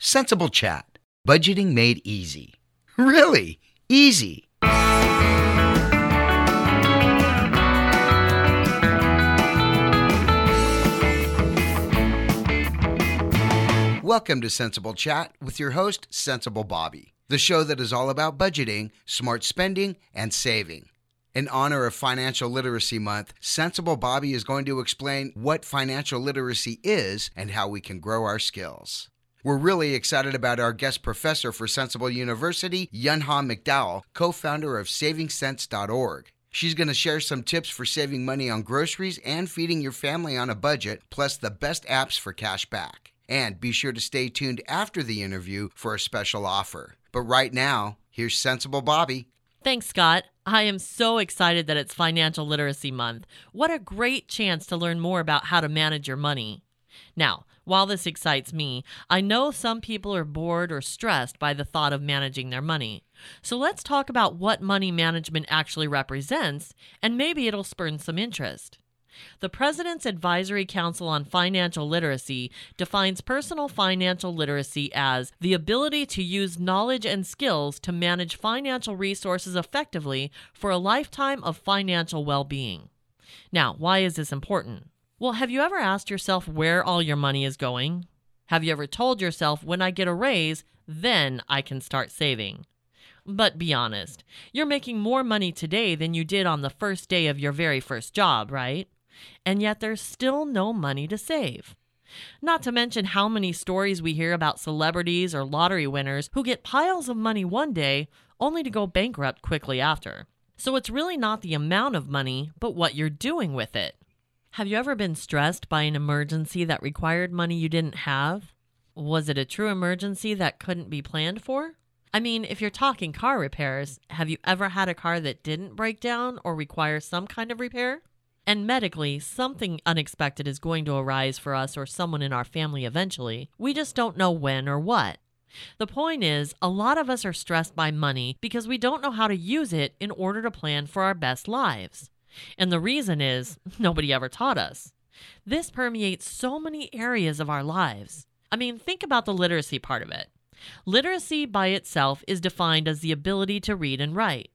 Centsable Chat. Budgeting made easy. Really? Easy. Welcome to Centsable Chat with your host, Centsable Bobby, the show that is all about budgeting, smart spending, and saving. In honor of Financial Literacy Month, Centsable Bobby is going to explain what financial literacy is and how we can grow our skills. We're really excited about our guest professor for Centsable University, Yunha McDowell, co founder of SavingSense.org. She's going to share some tips for saving money on groceries and feeding your family on a budget, plus the best apps for cash back. And be sure to stay tuned after the interview for a special offer. But right now, here's Centsable Bobby. Thanks, Scott. I am so excited that it's Financial Literacy Month. What a great chance to learn more about how to manage your money. Now, while this excites me, I know some people are bored or stressed by the thought of managing their money. So let's talk about what money management actually represents, and maybe it'll spur some interest. The President's Advisory Council on Financial Literacy defines personal financial literacy as the ability to use knowledge and skills to manage financial resources effectively for a lifetime of financial well being. Now, why is this important? Well, have you ever asked yourself where all your money is going? Have you ever told yourself, when I get a raise, then I can start saving? But be honest, you're making more money today than you did on the first day of your very first job, right? And yet there's still no money to save. Not to mention how many stories we hear about celebrities or lottery winners who get piles of money one day only to go bankrupt quickly after. So it's really not the amount of money, but what you're doing with it. Have you ever been stressed by an emergency that required money you didn't have? Was it a true emergency that couldn't be planned for? I mean, if you're talking car repairs, have you ever had a car that didn't break down or require some kind of repair? And medically, something unexpected is going to arise for us or someone in our family eventually. We just don't know when or what. The point is, a lot of us are stressed by money because we don't know how to use it in order to plan for our best lives. And the reason is nobody ever taught us. This permeates so many areas of our lives. I mean, think about the literacy part of it. Literacy by itself is defined as the ability to read and write.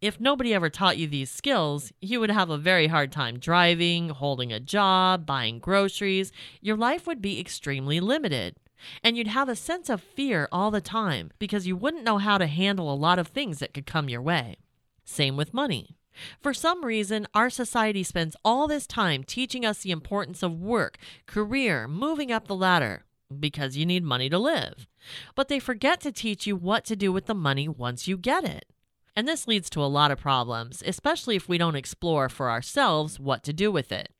If nobody ever taught you these skills, you would have a very hard time driving, holding a job, buying groceries. Your life would be extremely limited. And you'd have a sense of fear all the time because you wouldn't know how to handle a lot of things that could come your way. Same with money. For some reason, our society spends all this time teaching us the importance of work, career, moving up the ladder, because you need money to live. But they forget to teach you what to do with the money once you get it. And this leads to a lot of problems, especially if we don't explore for ourselves what to do with it.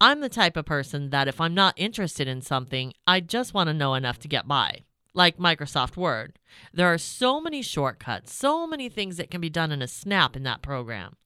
I'm the type of person that if I'm not interested in something, I just want to know enough to get by. Like Microsoft Word. There are so many shortcuts, so many things that can be done in a snap in that program.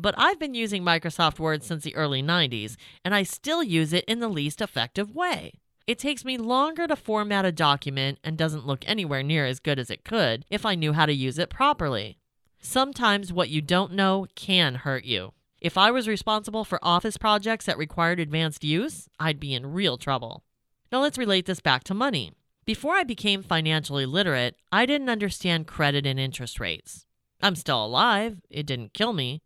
But I've been using Microsoft Word since the early 90s, and I still use it in the least effective way. It takes me longer to format a document and doesn't look anywhere near as good as it could if I knew how to use it properly. Sometimes what you don't know can hurt you. If I was responsible for office projects that required advanced use, I'd be in real trouble. Now let's relate this back to money. Before I became financially literate, I didn't understand credit and interest rates. I'm still alive, it didn't kill me,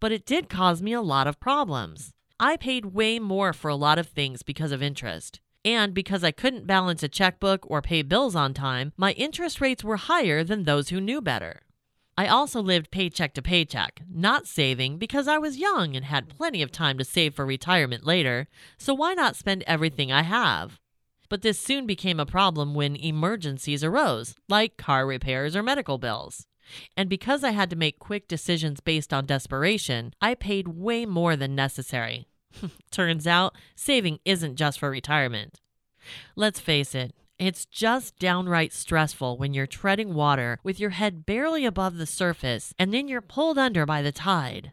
but it did cause me a lot of problems. I paid way more for a lot of things because of interest. And because I couldn't balance a checkbook or pay bills on time, my interest rates were higher than those who knew better. I also lived paycheck to paycheck, not saving because I was young and had plenty of time to save for retirement later, so why not spend everything I have? But this soon became a problem when emergencies arose, like car repairs or medical bills. And because I had to make quick decisions based on desperation, I paid way more than necessary. Turns out, saving isn't just for retirement. Let's face it, it's just downright stressful when you're treading water with your head barely above the surface and then you're pulled under by the tide.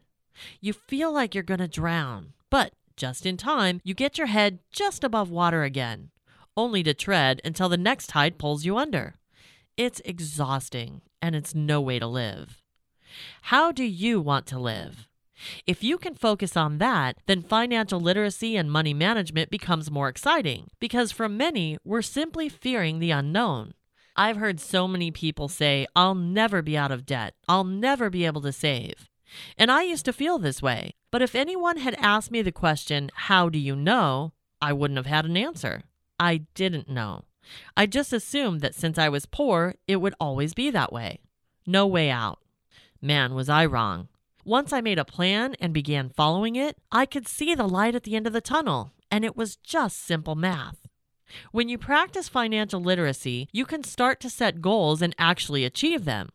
You feel like you're going to drown, but just in time, you get your head just above water again, only to tread until the next tide pulls you under. It's exhausting and it's no way to live. How do you want to live? If you can focus on that, then financial literacy and money management becomes more exciting because for many, we're simply fearing the unknown. I've heard so many people say, I'll never be out of debt. I'll never be able to save. And I used to feel this way. But if anyone had asked me the question, How do you know? I wouldn't have had an answer. I didn't know. I just assumed that since I was poor, it would always be that way. No way out. Man, was I wrong. Once I made a plan and began following it, I could see the light at the end of the tunnel, and it was just simple math. When you practice financial literacy, you can start to set goals and actually achieve them.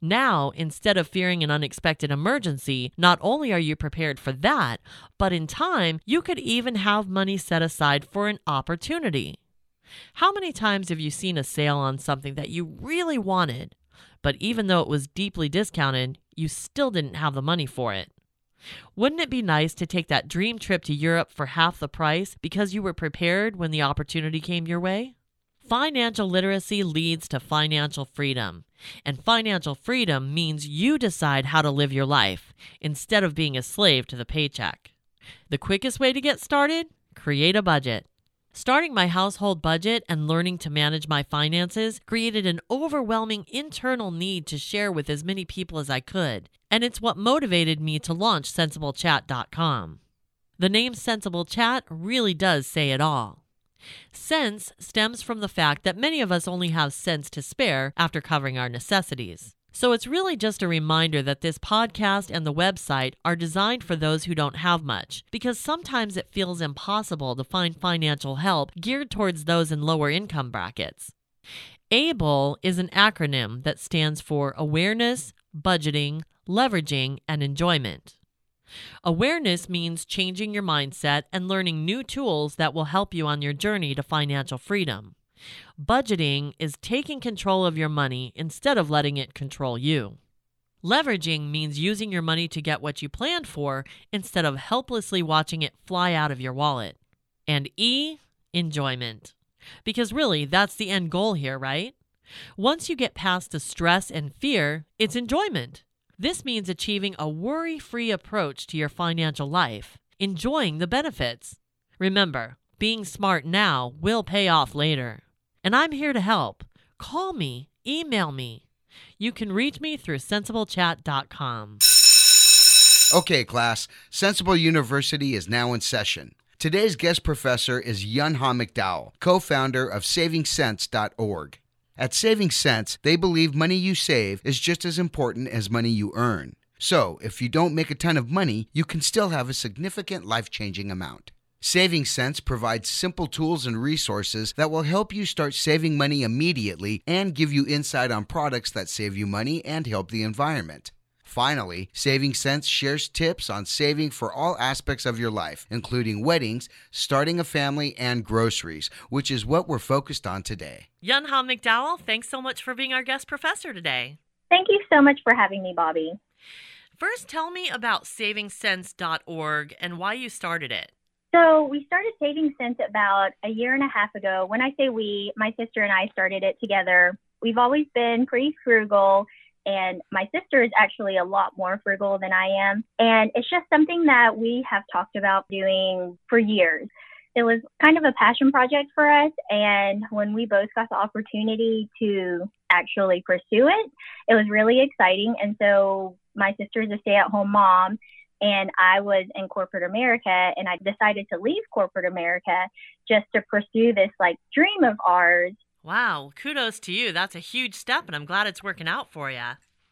Now, instead of fearing an unexpected emergency, not only are you prepared for that, but in time, you could even have money set aside for an opportunity. How many times have you seen a sale on something that you really wanted, but even though it was deeply discounted, you still didn't have the money for it? Wouldn't it be nice to take that dream trip to Europe for half the price because you were prepared when the opportunity came your way? Financial literacy leads to financial freedom. And financial freedom means you decide how to live your life instead of being a slave to the paycheck. The quickest way to get started? Create a budget. Starting my household budget and learning to manage my finances created an overwhelming internal need to share with as many people as I could, and it's what motivated me to launch CentsableChat.com. The name Centsable Chat really does say it all. Sense stems from the fact that many of us only have cents to spare after covering our necessities. So it's really just a reminder that this podcast and the website are designed for those who don't have much, because sometimes it feels impossible to find financial help geared towards those in lower income brackets. ABLE is an acronym that stands for Awareness, Budgeting, Leveraging, and Enjoyment. Awareness means changing your mindset and learning new tools that will help you on your journey to financial freedom. Budgeting is taking control of your money instead of letting it control you. Leveraging means using your money to get what you planned for instead of helplessly watching it fly out of your wallet. And E, enjoyment. Because really, that's the end goal here, right? Once you get past the stress and fear, it's enjoyment. This means achieving a worry free approach to your financial life, enjoying the benefits. Remember, being smart now will pay off later. And I'm here to help. Call me, email me. You can reach me through centsablechat.com. Okay, class, Centsable University is now in session. Today's guest professor is Yunha McDowell, co founder of SavingSense.org. At Saving Sense, they believe money you save is just as important as money you earn. So, if you don't make a ton of money, you can still have a significant life changing amount. Saving Sense provides simple tools and resources that will help you start saving money immediately and give you insight on products that save you money and help the environment. Finally, Saving Sense shares tips on saving for all aspects of your life, including weddings, starting a family, and groceries, which is what we're focused on today. Yunha McDowell, thanks so much for being our guest professor today. Thank you so much for having me, Bobby. First, tell me about SavingSense.org and why you started it. So, we started Saving Sense about a year and a half ago. When I say we, my sister and I started it together. We've always been pretty frugal and my sister is actually a lot more frugal than I am. And it's just something that we have talked about doing for years. It was kind of a passion project for us. And when we both got the opportunity to actually pursue it, it was really exciting. And so my sister is a stay at home mom. And I was in corporate America, and I decided to leave corporate America just to pursue this like dream of ours Wow, kudos to you. That's a huge step, and I'm glad it's working out for you.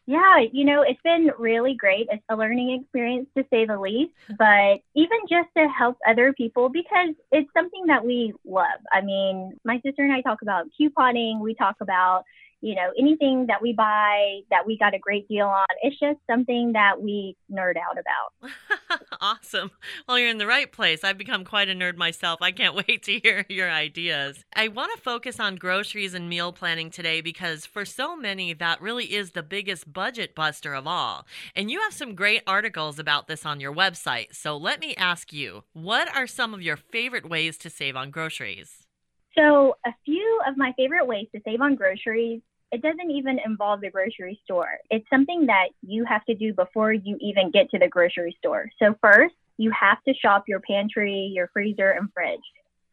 Yeah, you know, it's been really great. It's a learning experience to say the least, but even just to help other people because it's something that we love. I mean, my sister and I talk about couponing, we talk about you know, anything that we buy that we got a great deal on, it's just something that we nerd out about. awesome. Well, you're in the right place. I've become quite a nerd myself. I can't wait to hear your ideas. I want to focus on groceries and meal planning today because for so many, that really is the biggest budget buster of all. And you have some great articles about this on your website. So let me ask you what are some of your favorite ways to save on groceries? So, a few of my favorite ways to save on groceries it doesn't even involve the grocery store. It's something that you have to do before you even get to the grocery store. So, first, you have to shop your pantry, your freezer, and fridge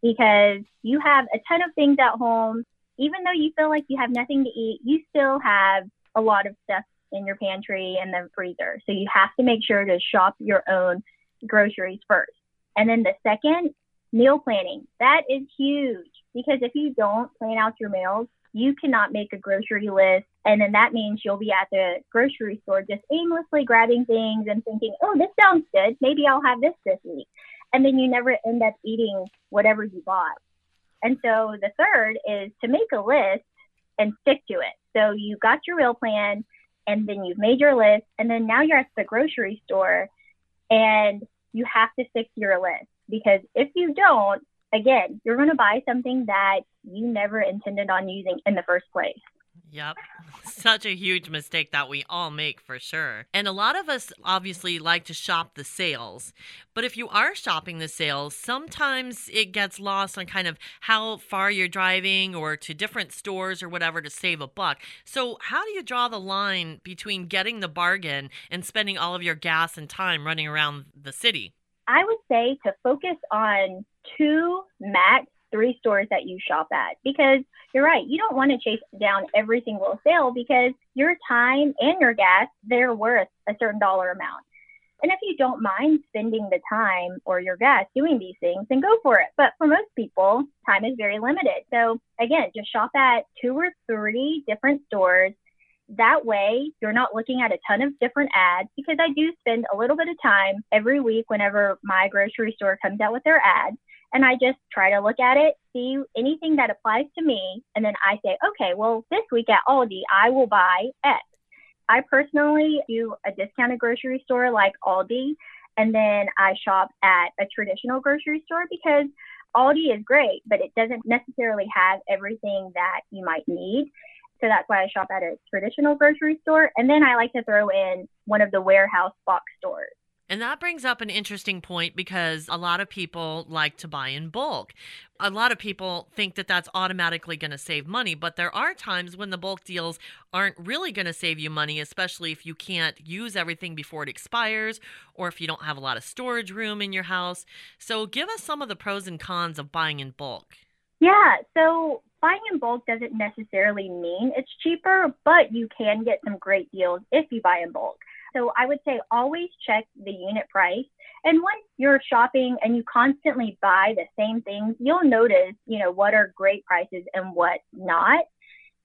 because you have a ton of things at home. Even though you feel like you have nothing to eat, you still have a lot of stuff in your pantry and the freezer. So, you have to make sure to shop your own groceries first. And then the second, meal planning. That is huge because if you don't plan out your meals, you cannot make a grocery list. And then that means you'll be at the grocery store just aimlessly grabbing things and thinking, oh, this sounds good. Maybe I'll have this this week. And then you never end up eating whatever you bought. And so the third is to make a list and stick to it. So you got your meal plan and then you've made your list and then now you're at the grocery store and you have to stick to your list because if you don't, again, you're going to buy something that you never intended on using in the first place. Yep. Such a huge mistake that we all make for sure. And a lot of us obviously like to shop the sales. But if you are shopping the sales, sometimes it gets lost on kind of how far you're driving or to different stores or whatever to save a buck. So, how do you draw the line between getting the bargain and spending all of your gas and time running around the city? I would say to focus on two max three stores that you shop at because you're right. You don't want to chase down every single sale because your time and your gas, they're worth a certain dollar amount. And if you don't mind spending the time or your gas doing these things, then go for it. But for most people, time is very limited. So again, just shop at two or three different stores. That way, you're not looking at a ton of different ads because I do spend a little bit of time every week whenever my grocery store comes out with their ads and I just try to look at it, see anything that applies to me, and then I say, okay, well, this week at Aldi, I will buy X. I personally do a discounted grocery store like Aldi, and then I shop at a traditional grocery store because Aldi is great, but it doesn't necessarily have everything that you might need. So that's why I shop at a traditional grocery store. And then I like to throw in one of the warehouse box stores. And that brings up an interesting point because a lot of people like to buy in bulk. A lot of people think that that's automatically going to save money, but there are times when the bulk deals aren't really going to save you money, especially if you can't use everything before it expires or if you don't have a lot of storage room in your house. So, give us some of the pros and cons of buying in bulk. Yeah, so buying in bulk doesn't necessarily mean it's cheaper, but you can get some great deals if you buy in bulk. So I would say always check the unit price. And once you're shopping and you constantly buy the same things, you'll notice, you know, what are great prices and what not.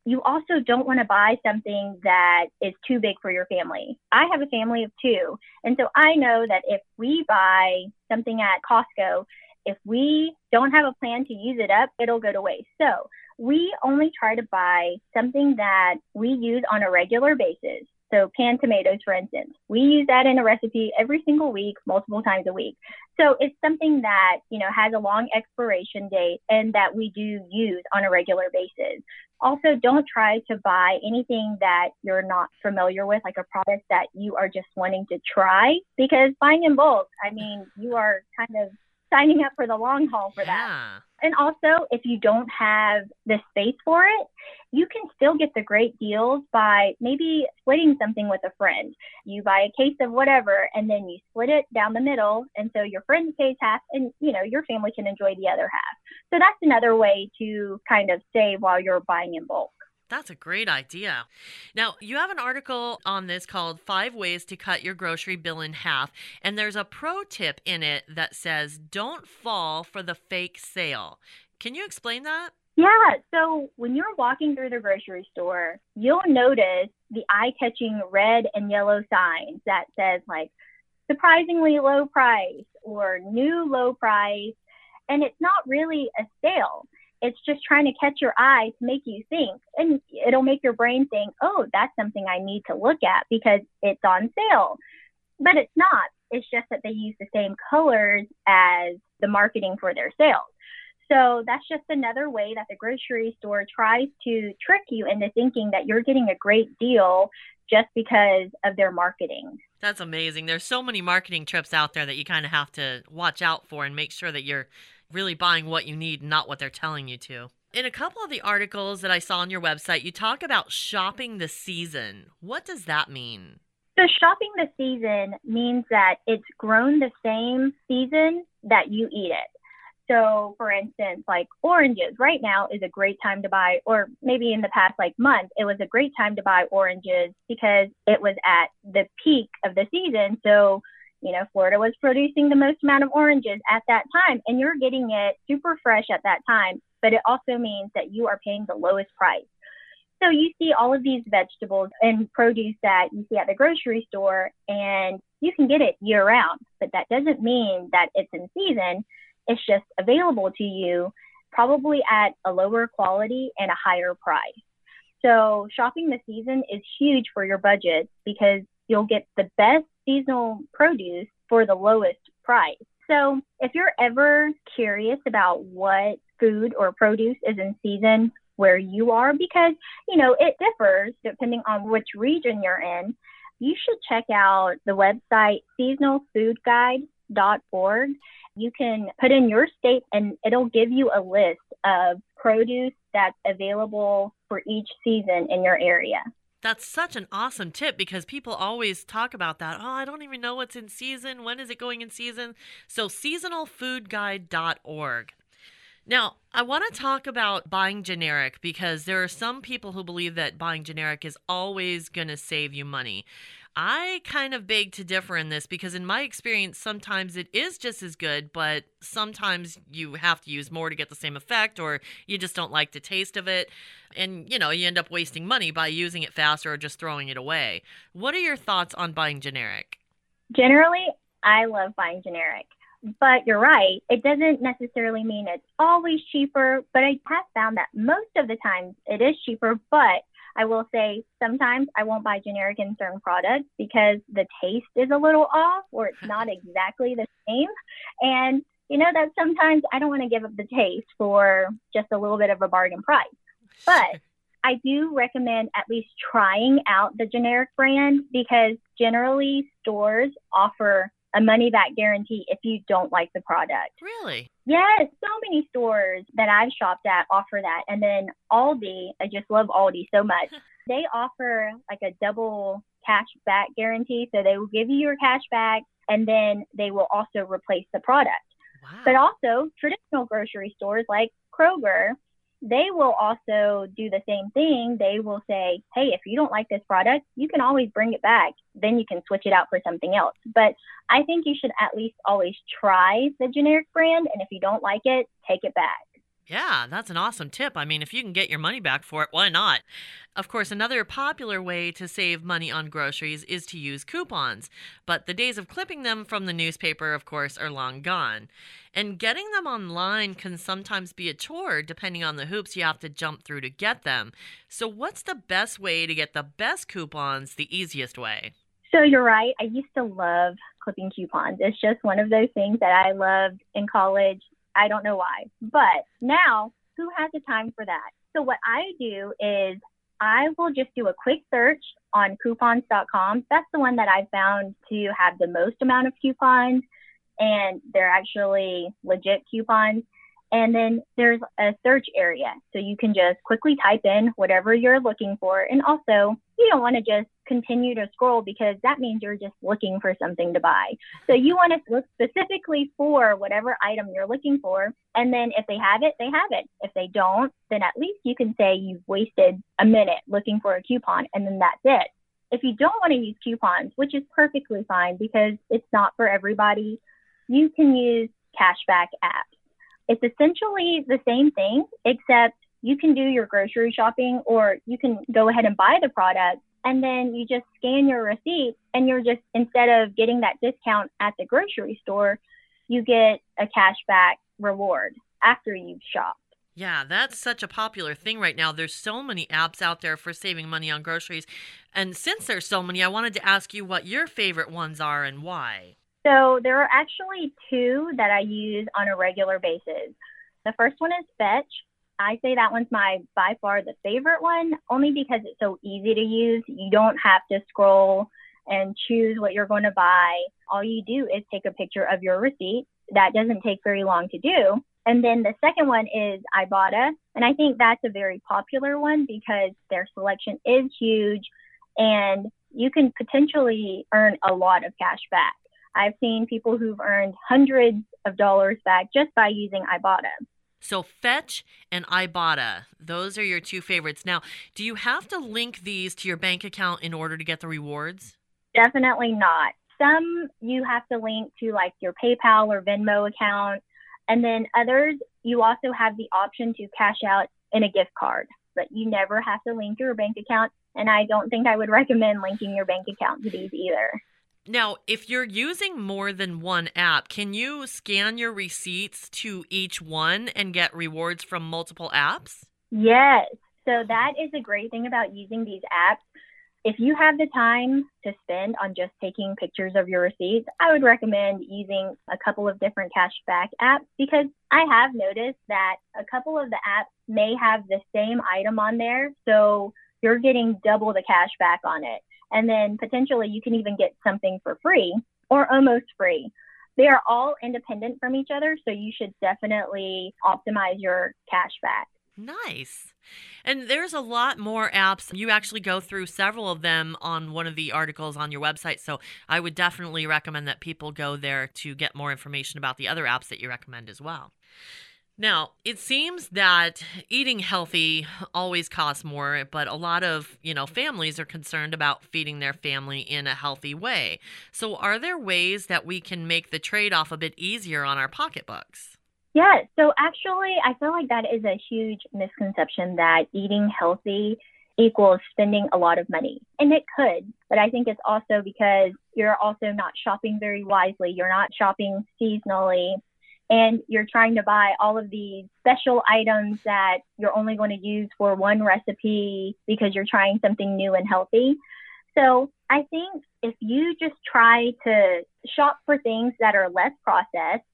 You also don't want to buy something that is too big for your family. I have a family of two. And so I know that if we buy something at Costco, if we don't have a plan to use it up, it'll go to waste. So we only try to buy something that we use on a regular basis. So canned tomatoes, for instance, we use that in a recipe every single week, multiple times a week. So it's something that, you know, has a long expiration date and that we do use on a regular basis. Also, don't try to buy anything that you're not familiar with, like a product that you are just wanting to try, because buying in bulk, I mean, you are kind of signing up for the long haul for yeah. that. And also, if you don't have the space for it, you can still get the great deals by maybe splitting something with a friend. You buy a case of whatever and then you split it down the middle. And so your friend pays half and, you know, your family can enjoy the other half. So that's another way to kind of save while you're buying in bulk. That's a great idea. Now, you have an article on this called Five Ways to Cut Your Grocery Bill in Half. And there's a pro tip in it that says, don't fall for the fake sale. Can you explain that? Yeah, so when you're walking through the grocery store, you'll notice the eye-catching red and yellow signs that says like surprisingly low price or new low price, and it's not really a sale it's just trying to catch your eye to make you think and it'll make your brain think oh that's something i need to look at because it's on sale but it's not it's just that they use the same colors as the marketing for their sales so that's just another way that the grocery store tries to trick you into thinking that you're getting a great deal just because of their marketing. That's amazing. There's so many marketing trips out there that you kind of have to watch out for and make sure that you're really buying what you need, not what they're telling you to. In a couple of the articles that I saw on your website, you talk about shopping the season. What does that mean? So, shopping the season means that it's grown the same season that you eat it. So, for instance, like oranges right now is a great time to buy, or maybe in the past like month, it was a great time to buy oranges because it was at the peak of the season. So, you know, Florida was producing the most amount of oranges at that time, and you're getting it super fresh at that time. But it also means that you are paying the lowest price. So you see all of these vegetables and produce that you see at the grocery store, and you can get it year round, but that doesn't mean that it's in season it's just available to you probably at a lower quality and a higher price. So shopping the season is huge for your budget because you'll get the best seasonal produce for the lowest price. So if you're ever curious about what food or produce is in season where you are, because you know it differs depending on which region you're in, you should check out the website seasonalfoodguide.org you can put in your state and it'll give you a list of produce that's available for each season in your area. That's such an awesome tip because people always talk about that. Oh, I don't even know what's in season. When is it going in season? So, seasonalfoodguide.org. Now, I want to talk about buying generic because there are some people who believe that buying generic is always going to save you money. I kind of beg to differ in this because, in my experience, sometimes it is just as good, but sometimes you have to use more to get the same effect, or you just don't like the taste of it. And, you know, you end up wasting money by using it faster or just throwing it away. What are your thoughts on buying generic? Generally, I love buying generic. But you're right, it doesn't necessarily mean it's always cheaper, but I have found that most of the time it is cheaper, but I will say sometimes I won't buy generic in certain products because the taste is a little off or it's not exactly the same. And you know that sometimes I don't want to give up the taste for just a little bit of a bargain price. But I do recommend at least trying out the generic brand because generally stores offer a money back guarantee if you don't like the product. Really? Yes, so many stores that I've shopped at offer that. And then Aldi, I just love Aldi so much. they offer like a double cash back guarantee. So they will give you your cash back and then they will also replace the product. Wow. But also traditional grocery stores like Kroger, they will also do the same thing. They will say, hey, if you don't like this product, you can always bring it back. Then you can switch it out for something else. But I think you should at least always try the generic brand. And if you don't like it, take it back. Yeah, that's an awesome tip. I mean, if you can get your money back for it, why not? Of course, another popular way to save money on groceries is to use coupons, but the days of clipping them from the newspaper, of course, are long gone. And getting them online can sometimes be a chore depending on the hoops you have to jump through to get them. So, what's the best way to get the best coupons the easiest way? So, you're right. I used to love clipping coupons. It's just one of those things that I loved in college I don't know why. But now, who has the time for that? So what I do is I will just do a quick search on coupons.com. That's the one that I found to have the most amount of coupons, and they're actually legit coupons. And then there's a search area. So you can just quickly type in whatever you're looking for. And also, you don't want to just continue to scroll because that means you're just looking for something to buy. So you want to look specifically for whatever item you're looking for. And then if they have it, they have it. If they don't, then at least you can say you've wasted a minute looking for a coupon and then that's it. If you don't want to use coupons, which is perfectly fine because it's not for everybody, you can use cashback apps. It's essentially the same thing, except you can do your grocery shopping or you can go ahead and buy the product and then you just scan your receipt and you're just instead of getting that discount at the grocery store you get a cashback reward after you've shopped yeah, that's such a popular thing right now. There's so many apps out there for saving money on groceries. And since there's so many, I wanted to ask you what your favorite ones are and why. So there are actually two that I use on a regular basis. The first one is Fetch. I say that one's my by far the favorite one, only because it's so easy to use. You don't have to scroll and choose what you're going to buy. All you do is take a picture of your receipt. That doesn't take very long to do. And then the second one is Ibotta. And I think that's a very popular one because their selection is huge and you can potentially earn a lot of cash back. I've seen people who've earned hundreds of dollars back just by using Ibotta. So Fetch and Ibotta, those are your two favorites. Now, do you have to link these to your bank account in order to get the rewards? Definitely not. Some you have to link to like your PayPal or Venmo account. And then others, you also have the option to cash out in a gift card, but you never have to link your bank account. And I don't think I would recommend linking your bank account to these either. Now, if you're using more than one app, can you scan your receipts to each one and get rewards from multiple apps? Yes. So that is a great thing about using these apps. If you have the time to spend on just taking pictures of your receipts, I would recommend using a couple of different cashback apps because I have noticed that a couple of the apps may have the same item on there. So you're getting double the cash back on it. And then potentially you can even get something for free or almost free. They are all independent from each other, so you should definitely optimize your cash back. Nice. And there's a lot more apps. You actually go through several of them on one of the articles on your website. So I would definitely recommend that people go there to get more information about the other apps that you recommend as well. Now, it seems that eating healthy always costs more, but a lot of, you know, families are concerned about feeding their family in a healthy way. So, are there ways that we can make the trade-off a bit easier on our pocketbooks? Yeah, so actually, I feel like that is a huge misconception that eating healthy equals spending a lot of money. And it could, but I think it's also because you're also not shopping very wisely. You're not shopping seasonally and you're trying to buy all of these special items that you're only going to use for one recipe because you're trying something new and healthy. So I think if you just try to shop for things that are less processed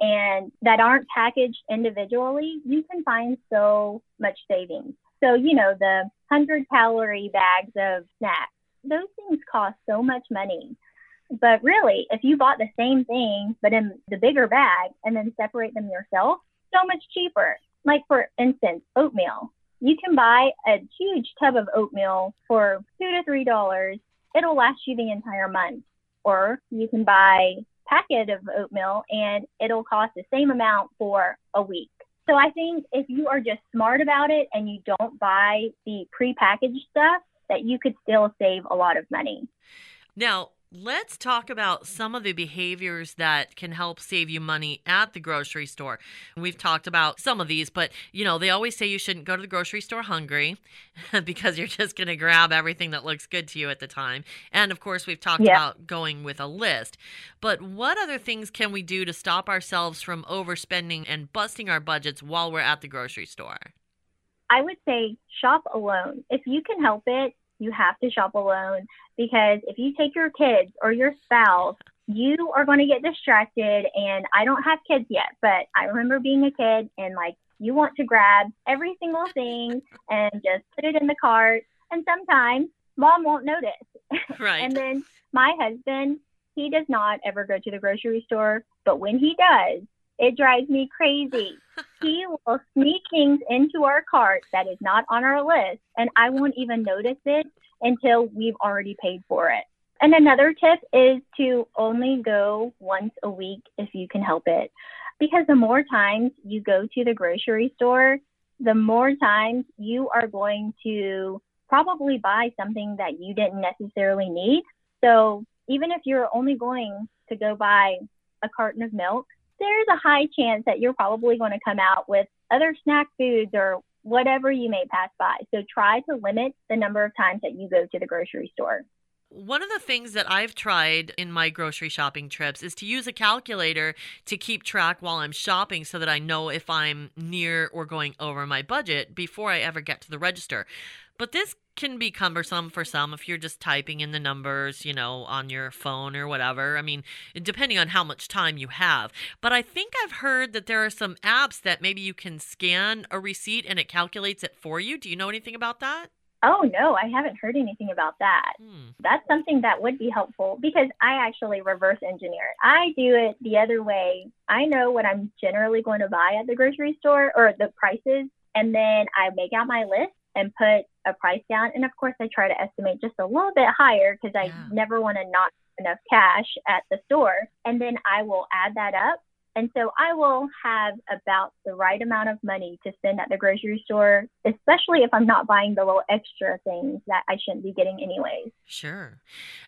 and that aren't packaged individually, you can find so much savings. So, you know, the 100 calorie bags of snacks, those things cost so much money. But really, if you bought the same thing, but in the bigger bag and then separate them yourself, so much cheaper. Like, for instance, oatmeal. You can buy a huge tub of oatmeal for two to three dollars. It'll last you the entire month. Or you can buy a packet of oatmeal and it'll cost the same amount for a week. So I think if you are just smart about it and you don't buy the prepackaged stuff, that you could still save a lot of money. Now, Let's talk about some of the behaviors that can help save you money at the grocery store. We've talked about some of these, but you know, they always say you shouldn't go to the grocery store hungry because you're just going to grab everything that looks good to you at the time. And of course, we've talked yeah. about going with a list. But what other things can we do to stop ourselves from overspending and busting our budgets while we're at the grocery store? I would say shop alone. If you can help it, you have to shop alone because if you take your kids or your spouse, you are going to get distracted. And I don't have kids yet, but I remember being a kid and like you want to grab every single thing and just put it in the cart. And sometimes mom won't notice. Right. and then my husband, he does not ever go to the grocery store, but when he does, it drives me crazy. he will sneak things into our cart that is not on our list, and I won't even notice it until we've already paid for it. And another tip is to only go once a week if you can help it. Because the more times you go to the grocery store, the more times you are going to probably buy something that you didn't necessarily need. So even if you're only going to go buy a carton of milk, there's a high chance that you're probably going to come out with other snack foods or whatever you may pass by. So try to limit the number of times that you go to the grocery store. One of the things that I've tried in my grocery shopping trips is to use a calculator to keep track while I'm shopping so that I know if I'm near or going over my budget before I ever get to the register. But this can be cumbersome for some if you're just typing in the numbers, you know, on your phone or whatever. I mean, depending on how much time you have. But I think I've heard that there are some apps that maybe you can scan a receipt and it calculates it for you. Do you know anything about that? Oh, no, I haven't heard anything about that. Hmm. That's something that would be helpful because I actually reverse engineer it. I do it the other way. I know what I'm generally going to buy at the grocery store or the prices, and then I make out my list and put a price down. And of course, I try to estimate just a little bit higher because I Yeah. never want to not have enough cash at the store. And then I will add that up. And so I will have about the right amount of money to spend at the grocery store, especially if I'm not buying the little extra things that I shouldn't be getting anyways. Sure.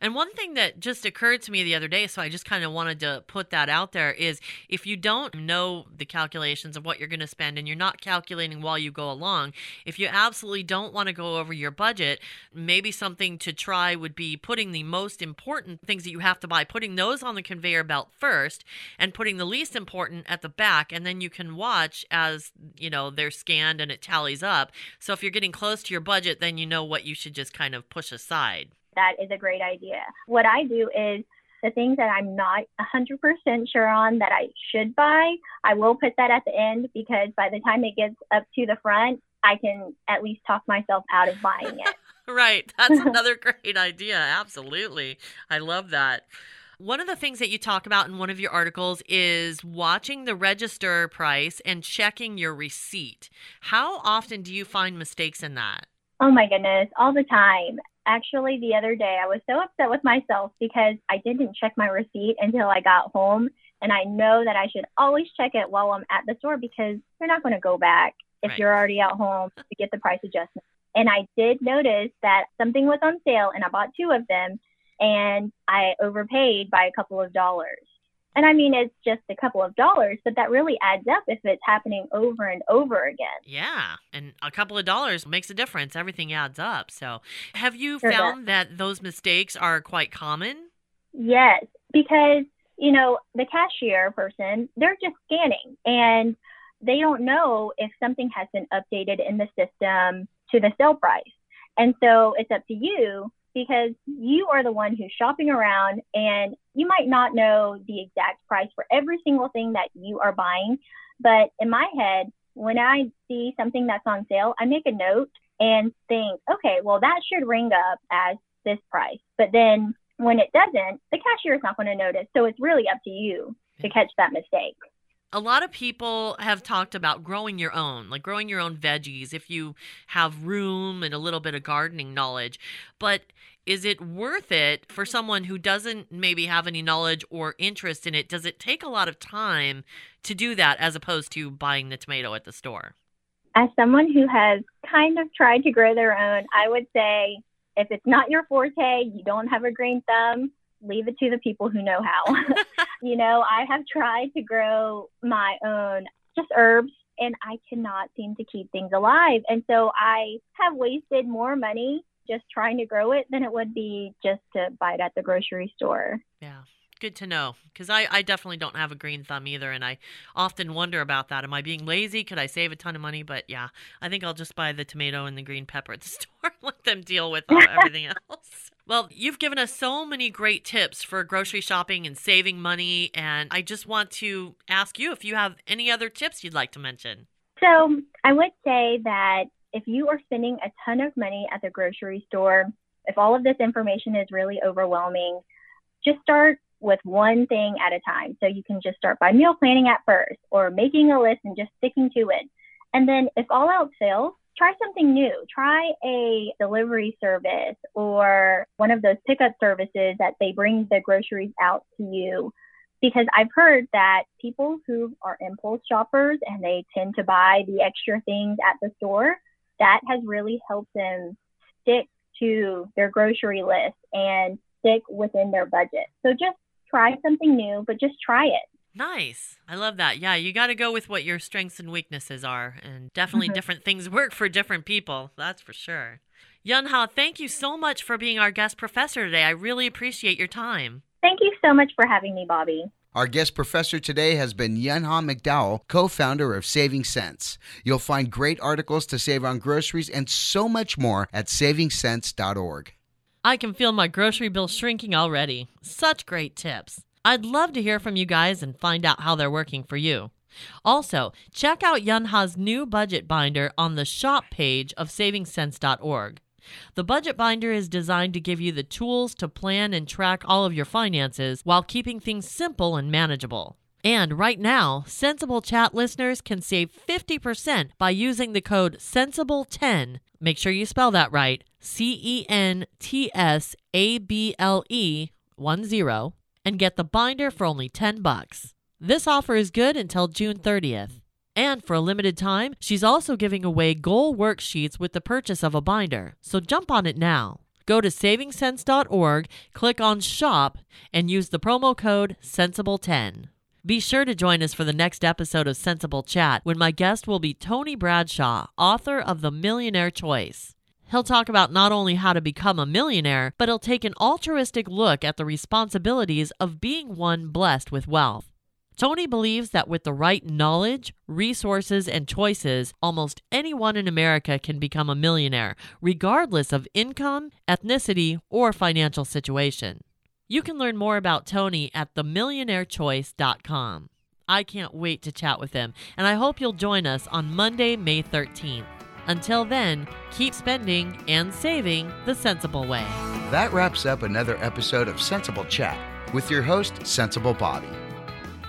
And one thing that just occurred to me the other day, so I just kind of wanted to put that out there, is if you don't know the calculations of what you're going to spend and you're not calculating while you go along, if you absolutely don't want to go over your budget, maybe something to try would be putting the most important things that you have to buy, putting those on the conveyor belt first and putting the least important at the back. And then you can watch as, you know, they're scanned and it tallies up. So if you're getting close to your budget, then you know what you should just kind of push aside. That is a great idea. What I do is the things that I'm not 100% sure on that I should buy, I will put that at the end because by the time it gets up to the front, I can at least talk myself out of buying it. Right. That's another great idea. Absolutely. I love that. One of the things that you talk about in one of your articles is watching the register price and checking your receipt. How often do you find mistakes in that? Oh my goodness, all the time. Actually, the other day I was so upset with myself because I didn't check my receipt until I got home. And I know that I should always check it while I'm at the store because you're not going to go back if Right. you're already at home to get the price adjustment. And I did notice that something was on sale and I bought two of them and I overpaid by a couple of dollars. And I mean, it's just a couple of dollars, but that really adds up if it's happening over and over again. Yeah. And a couple of dollars makes a difference. Everything adds up. So, have you Sure does. found that those mistakes are quite common? Yes, because you know the cashier person, they're just scanning and they don't know if something has been updated in the system to the sale price. And so it's up to you because you are the one who's shopping around and you might not know the exact price for every single thing that you are buying. But in my head, when I see something that's on sale, I make a note and think, okay, well, that should ring up as this price. But then when it doesn't, the cashier is not going to notice. So it's really up to you to catch that mistake. A lot of people have talked about growing your own, like growing your own veggies if you have room and a little bit of gardening knowledge. But is it worth it for someone who doesn't maybe have any knowledge or interest in it? Does it take a lot of time to do that as opposed to buying the tomato at the store? As someone who has kind of tried to grow their own, I would say if it's not your forte, you don't have a green thumb, leave it to the people who know how. you know, I have tried to grow my own just herbs and I cannot seem to keep things alive. And so I have wasted more money just trying to grow it than it would be just to buy it at the grocery store. Yeah. Good to know because I, I definitely don't have a green thumb either. And I often wonder about that. Am I being lazy? Could I save a ton of money? But yeah, I think I'll just buy the tomato and the green pepper at the store and let them deal with uh, everything else. Well, you've given us so many great tips for grocery shopping and saving money. And I just want to ask you if you have any other tips you'd like to mention. So I would say that if you are spending a ton of money at the grocery store, if all of this information is really overwhelming, just start with one thing at a time. So you can just start by meal planning at first or making a list and just sticking to it. And then if all else fails, try something new. Try a delivery service or one of those pickup services that they bring the groceries out to you because I've heard that people who are impulse shoppers and they tend to buy the extra things at the store, that has really helped them stick to their grocery list and stick within their budget. So just try something new, but just try it. Nice. I love that. Yeah, you got to go with what your strengths and weaknesses are. And definitely Mhm. different things work for different people. That's for sure. Yunha, thank you so much for being our guest professor today. I really appreciate your time. Thank you so much for having me, Bobby. Our guest professor today has been Yunha McDowell, co founder of Saving Sense. You'll find great articles to save on groceries and so much more at savingsense.org. I can feel my grocery bill shrinking already. Such great tips. I'd love to hear from you guys and find out how they're working for you. Also, check out Yunha's new budget binder on the shop page of savingsense.org. The Budget Binder is designed to give you the tools to plan and track all of your finances while keeping things simple and manageable. And right now, Centsable Chat listeners can save 50% by using the code CENTSABLE10. Make sure you spell that right C E N T S A B L E 10 and get the binder for only 10 bucks. This offer is good until June 30th. And for a limited time, she's also giving away goal worksheets with the purchase of a binder. So jump on it now. Go to savingsense.org, click on shop, and use the promo code CENTSABLE10. Be sure to join us for the next episode of Centsable Chat when my guest will be Tony Bradshaw, author of The Millionaire Choice. He'll talk about not only how to become a millionaire, but he'll take an altruistic look at the responsibilities of being one blessed with wealth. Tony believes that with the right knowledge, resources, and choices, almost anyone in America can become a millionaire, regardless of income, ethnicity, or financial situation. You can learn more about Tony at themillionairechoice.com. I can't wait to chat with him, and I hope you'll join us on Monday, May 13th. Until then, keep spending and saving the sensible way. That wraps up another episode of Centsable Chat with your host, Centsable Bobby.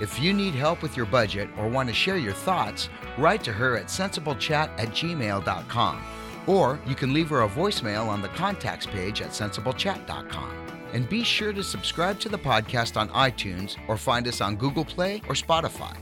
If you need help with your budget or want to share your thoughts, write to her at centsablechat at gmail.com. Or you can leave her a voicemail on the contacts page at centsablechat.com. And be sure to subscribe to the podcast on iTunes or find us on Google Play or Spotify.